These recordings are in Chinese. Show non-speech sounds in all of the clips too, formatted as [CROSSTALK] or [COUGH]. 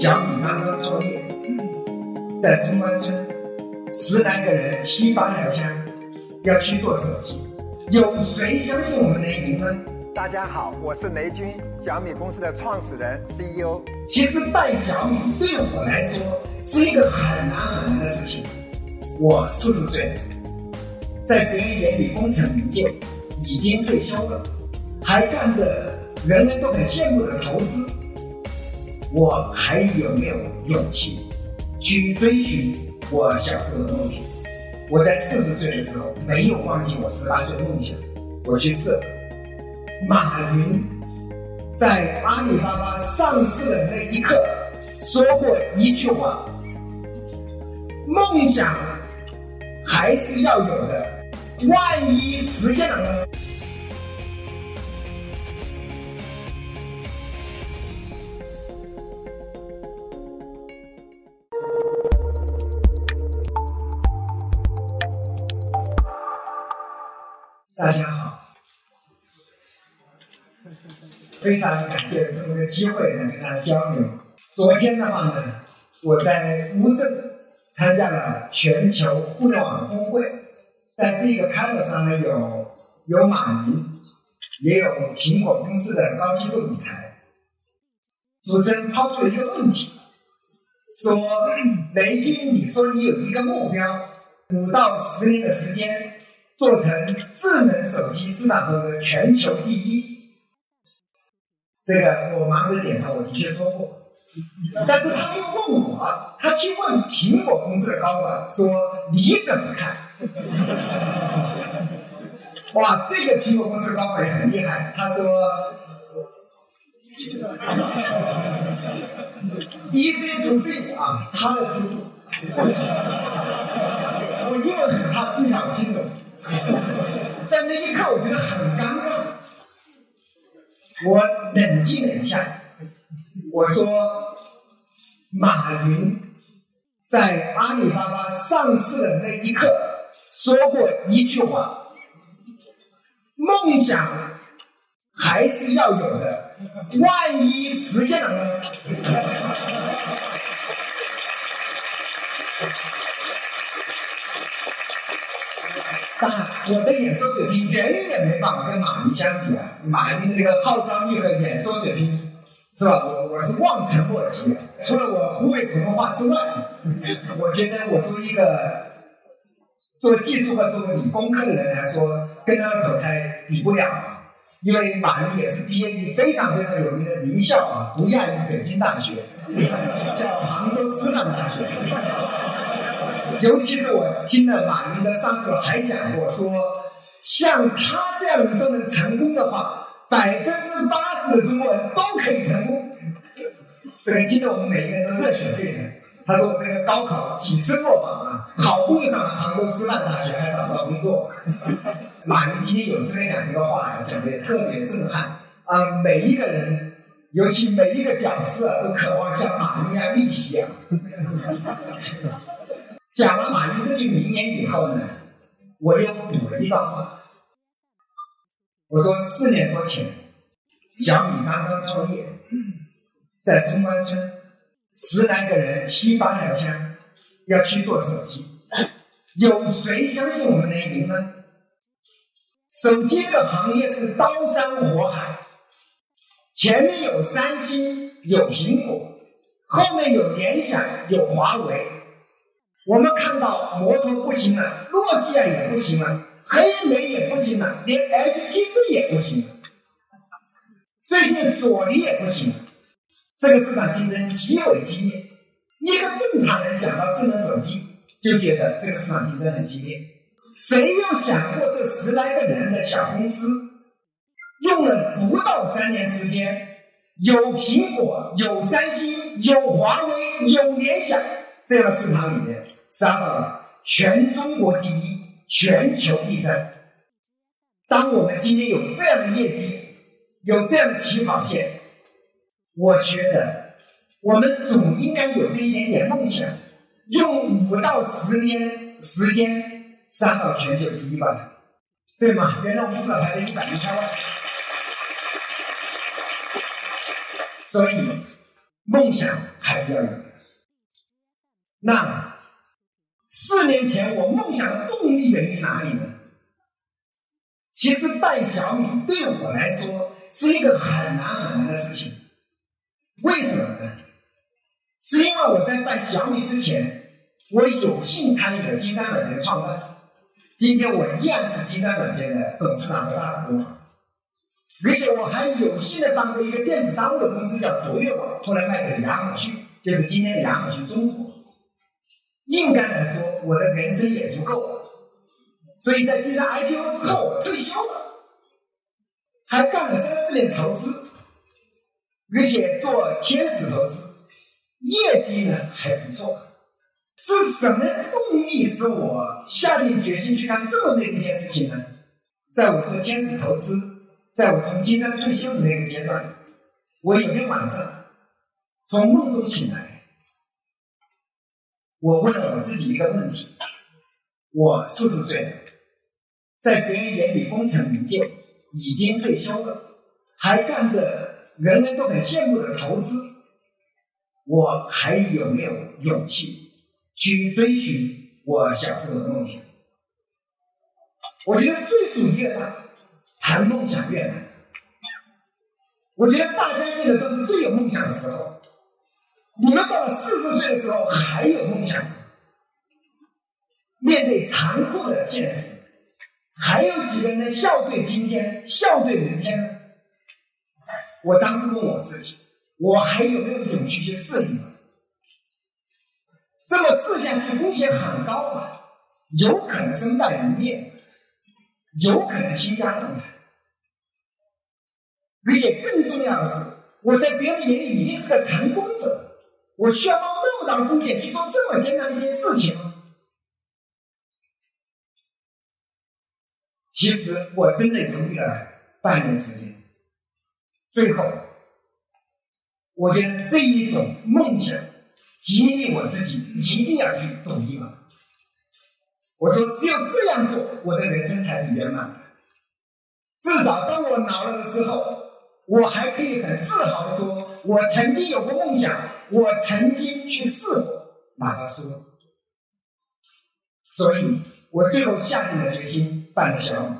小米刚刚创业，在潼关村，十来个人，七八两枪，要去做手机，有谁相信我们能赢呢？大家好，我是雷军，小米公司的创始人、CEO。其实办小米对我来说是一个很难很难的事情。我四十岁，在别人眼里功成名就，已经退休了，还干着人人都很羡慕的投资。我还有没有勇气去追寻我小时候的梦想？我在四十岁的时候没有忘记我十八岁的梦想，我去试。马云在阿里巴巴上市的那一刻说过一句话：“梦想还是要有的，万一实现了呢？”大家好，非常感谢这么个机会能跟大家交流。昨天的话呢，我在乌镇参加了全球互联网峰会，在这个 panel 上呢，有有马云，也有苹果公司的高级副总裁。主持人抛出了一个问题，说：“雷军，你说你有一个目标，五到十年的时间。”做成智能手机市场中的全球第一，这个我忙着点头，我的确说过。但是他又问我，他去问苹果公司的高管说你怎么看？哇，这个苹果公司的高管也很厉害，他说，easy to see 啊，他的图，[LAUGHS] 我英文很差，听讲不清楚。[LAUGHS] 在那一刻，我觉得很尴尬。我冷静了一下，我说：“马云在阿里巴巴上市的那一刻说过一句话：梦想还是要有的，万一实现了呢？” [LAUGHS] 但我的演说水平远远没办法跟马云相比啊！马云的这个号召力和演说水平，是吧？我我是望尘莫及。除了我湖北普通话之外，我觉得我作为一个做技术和做理工科的人来说，跟他的口才比不了。因为马云也是毕业于非常非常有名的名校啊，不亚于北京大学，叫杭州师范大学。尤其是我听了马云在上次还讲过，说像他这样的人都能成功的话，百分之八十的中国人都可以成功。这个听得我们每一个人都热血沸腾。他说这个高考几次落榜啊，好不容易上了杭州师范大学还找不到工作。马云今天有资格讲这个话，讲的特别震撼啊！每一个人，尤其每一个屌丝啊，都渴望像马云一样逆袭啊！讲了马云这句名言以后呢，我又补了一段话。我说四年多前，小米刚刚创业，在潼关村，十来个人，七八辆枪，要去做手机，有谁相信我们能赢呢？手机这个行业是刀山火海，前面有三星，有苹果，后面有联想，有华为。我们看到摩托不行了，诺基亚也不行了，黑莓也不行了，连 HTC 也不行了，最近索尼也不行了，这个市场竞争极为激烈。一个正常人想到智能手机，就觉得这个市场竞争很激烈。谁又想过这十来个人的小公司，用了不到三年时间，有苹果，有三星，有华为，有联想这样的市场里面。杀到了全中国第一，全球第三。当我们今天有这样的业绩，有这样的起跑线，我觉得我们总应该有这一点点梦想，用五到十年时间杀到全球第一吧，对吗？原来我们至少排在一百名开外。所以，梦想还是要有的。那四年前我梦想的动力源于哪里呢？其实带小米对我来说是一个很难很难的事情。为什么呢？是因为我在带小米之前，我有幸参与了金山软件的创办。今天我依然是金山软件的董事长和大股东，而且我还有幸的当过一个电子商务的公司，叫卓越网，后来卖给了亚马逊，就是今天的亚马逊中国。应该来说，我的人生也足够。所以在金山 IPO 之后，我退休了，还干了三四年投资，而且做天使投资，业绩呢还不错。是什么动力使我下定决心去干这么累的一件事情呢？在我做天使投资，在我从金山退休的那个阶段，我有天晚上从梦中醒来，我问了我自己一个问题：我四十岁，在别人眼里功成名就，已经退休了，还干着人人都很羡慕的投资，我还有没有勇气？去追寻我小时候的梦想。我觉得岁数越大，谈梦想越难。我觉得大家现在都是最有梦想的时候。你们到了四十岁的时候还有梦想？面对残酷的现实，还有几个人能笑对今天，笑对明天呢？我当时问我自己：我还有没有勇气去适应？这么试下去，风险很高啊，有可能身败名裂，有可能倾家荡产，而且更重要的是，我在别人眼里已经是个成功者，我需要冒那么大的风险去做这么艰难的一件事情？其实我真的犹豫了半年时间，最后，我觉得这一种梦想。激励我自己一定要去懂一把。我说，只有这样做，我的人生才是圆满的。至少当我老了的时候，我还可以很自豪的说，我曾经有过梦想，我曾经去试过，哪怕输。所以我最后下定了决心办小米。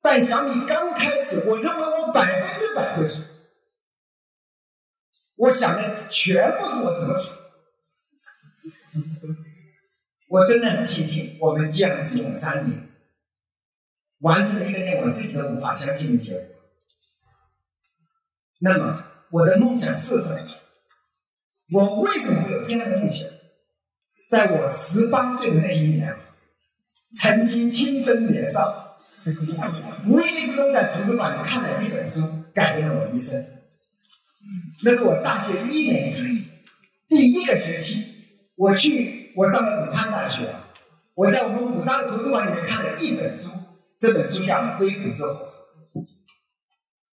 办小米刚开始，我认为我百分之百会输。我想的全部是我怎么死。我真的很庆幸，我们这样子用了三年，完成了一个连我自己都无法相信的结果。那么，我的梦想是什么？我为什么会有这样的梦想？在我十八岁的那一年，曾经青春年少，无意之中在图书馆里看了一本书，改变了我一生。那是我大学一年级第一个学期。我去，我上了武汉大学，我在我们武大的图书馆里面看了一本书，这本书叫《硅谷之火》，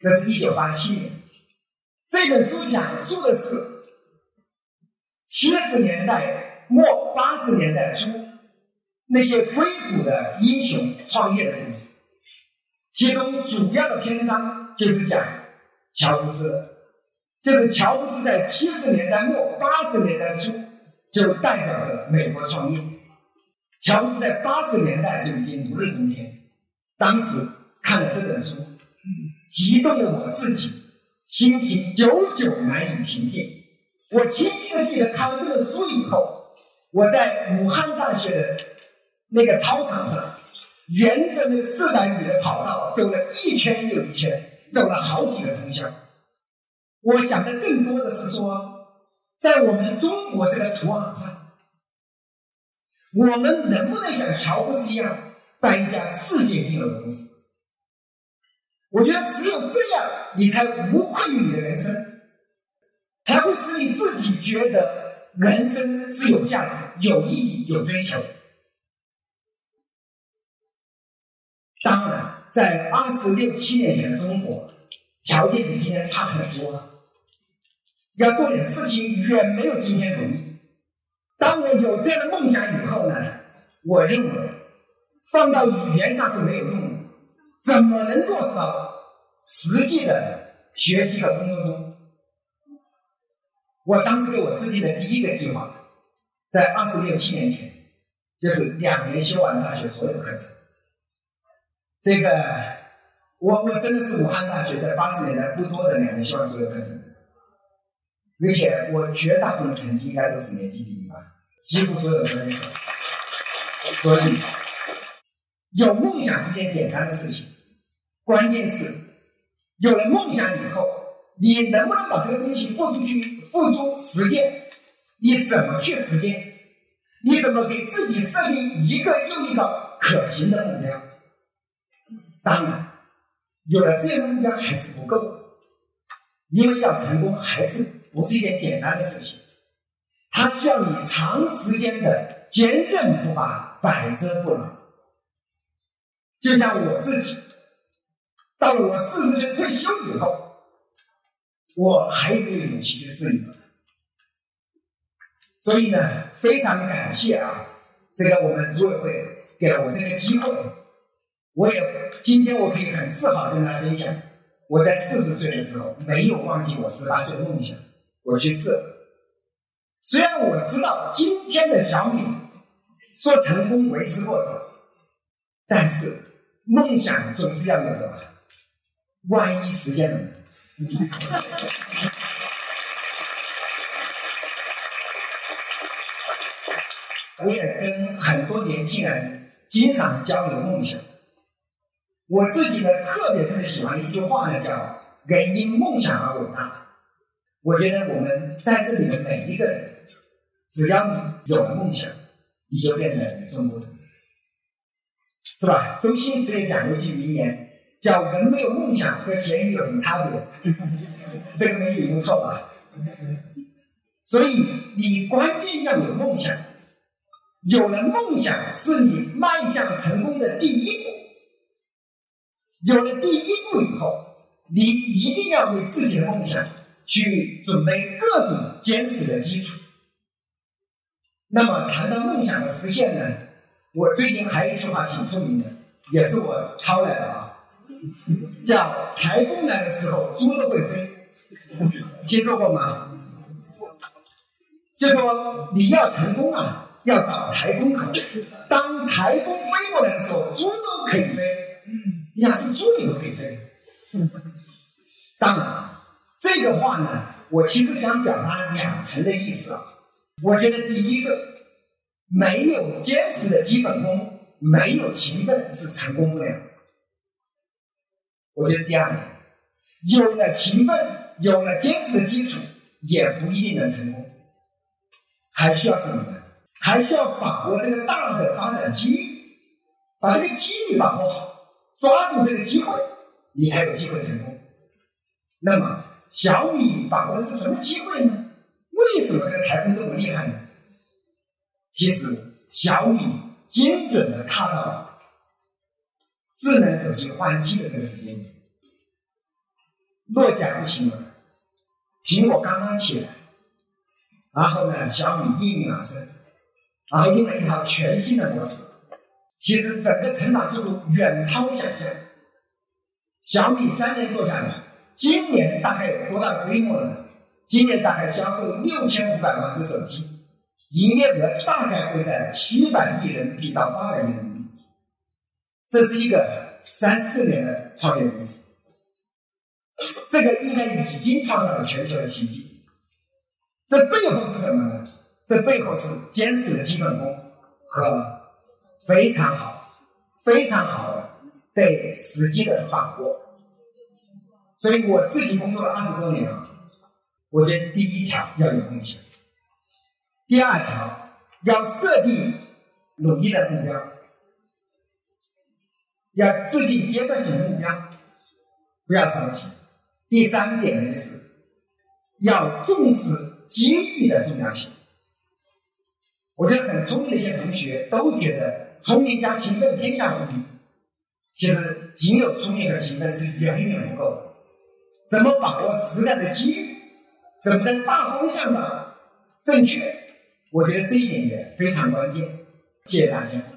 那是一九八七年。这本书讲述的是七十年代末八十年代初那些硅谷的英雄创业的故事，其中主要的篇章就是讲乔布斯，就是乔布斯在七十年代末八十年代初。就代表着美国创业。乔布斯在八十年代就已经如日中天。当时看了这本书，激动的我自己心情久久难以平静。我清晰的记得看完这本书以后，我在武汉大学的那个操场上，沿着那四百米的跑道走了一圈又一圈，走了好几个通宵。我想的更多的是说。在我们中国这个土壤上，我们能不能像乔布斯一样办一家世界金融公司？我觉得只有这样，你才无愧于你的人生，才会使你自己觉得人生是有价值、有意义、有追求。当然，在二十六七年前的中国，条件比今天差很多。要做点事情远没有今天容易。当我有这样的梦想以后呢，我认为放到语言上是没有用的，怎么能落实到实际的学习和工作中？我当时给我制定的第一个计划，在二十六七年前，就是两年修完大学所有课程。这个，我我真的是武汉大学在八十年代不多的两年修完所有课程，而且我绝大部分成绩应该都是年级第一吧，几乎所有的认可。所以，有梦想是件简单的事情，关键是有了梦想以后，你能不能把这个东西付出去？付诸实践，你怎么去实践？你怎么给自己设定一个又一个可行的目标？当然，有了这样的目标还是不够，因为要成功还是不是一件简单的事情，它需要你长时间的坚韧不拔、百折不挠。就像我自己，到我四十岁退休以后。我还有没有勇气去适应？所以呢，非常感谢啊，这个我们组委会给了我这个机会，我也今天我可以很自豪跟大家分享，我在四十岁的时候没有忘记我十八岁的梦想，我去试。虽然我知道今天的小米说成功为时过早，但是梦想总是要有的吧？万一实现了呢？[LAUGHS] 我也跟很多年轻人经常交流梦想。我自己呢，特别特别喜欢一句话呢，叫“人因梦想而伟大”。我觉得我们在这里的每一个人，只要你有了梦想，你就变得与众不同，是吧？周星驰也讲过一句名言。叫人没有梦想和咸鱼有什么差别？[LAUGHS] 这个没有用错吧？所以你关键要有梦想，有了梦想是你迈向成功的第一步。有了第一步以后，你一定要为自己的梦想去准备各种坚实的基础。那么谈到梦想的实现呢？我最近还有一句话挺出名的，也是我抄来的啊。叫台风来的时候，猪都会飞，[LAUGHS] 听说过吗？就说你要成功啊，要找台风口。当台风飞过来的时候，猪都可以飞。你想是猪你都可以飞。当然，这个话呢，我其实想表达两层的意思啊。我觉得第一个，没有坚实的基本功，没有勤奋是成功不了。我觉得第二点，有了勤奋，有了坚实的基础，也不一定能成功。还需要什么呢？还需要把握这个大的发展机遇，把这个机遇把握好，抓住这个机会，你才有机会成功。那么小米把握的是什么机会呢？为什么这个台风这么厉害呢？其实小米精准的踏到了。智能手机换机的这个时间，诺基亚不行了，苹果刚刚起来，然后呢，小米应运而生，然后用了一套全新的模式，其实整个成长速度远超想象。小米三年做下来，今年大概有多大规模呢？今年大概销售六千五百万只手机，营业额大概会在七百亿人民币到八百亿人民币。这是一个三四年的创业公司，这个应该已经创造了全球的奇迹。这背后是什么呢？这背后是坚实的基本功和非常好、非常好的对时机的把握。所以我自己工作了二十多年啊，我觉得第一条要有风险，第二条要设定努力的目标。要制定阶段性目标，不要着急。第三点呢，就是要重视机遇的重要性。我觉得很聪明的一些同学都觉得聪明加勤奋天下无敌，其实仅有聪明和勤奋是远远不够的。怎么把握时代的机遇？怎么在大方向上正确？我觉得这一点也非常关键。谢谢大家。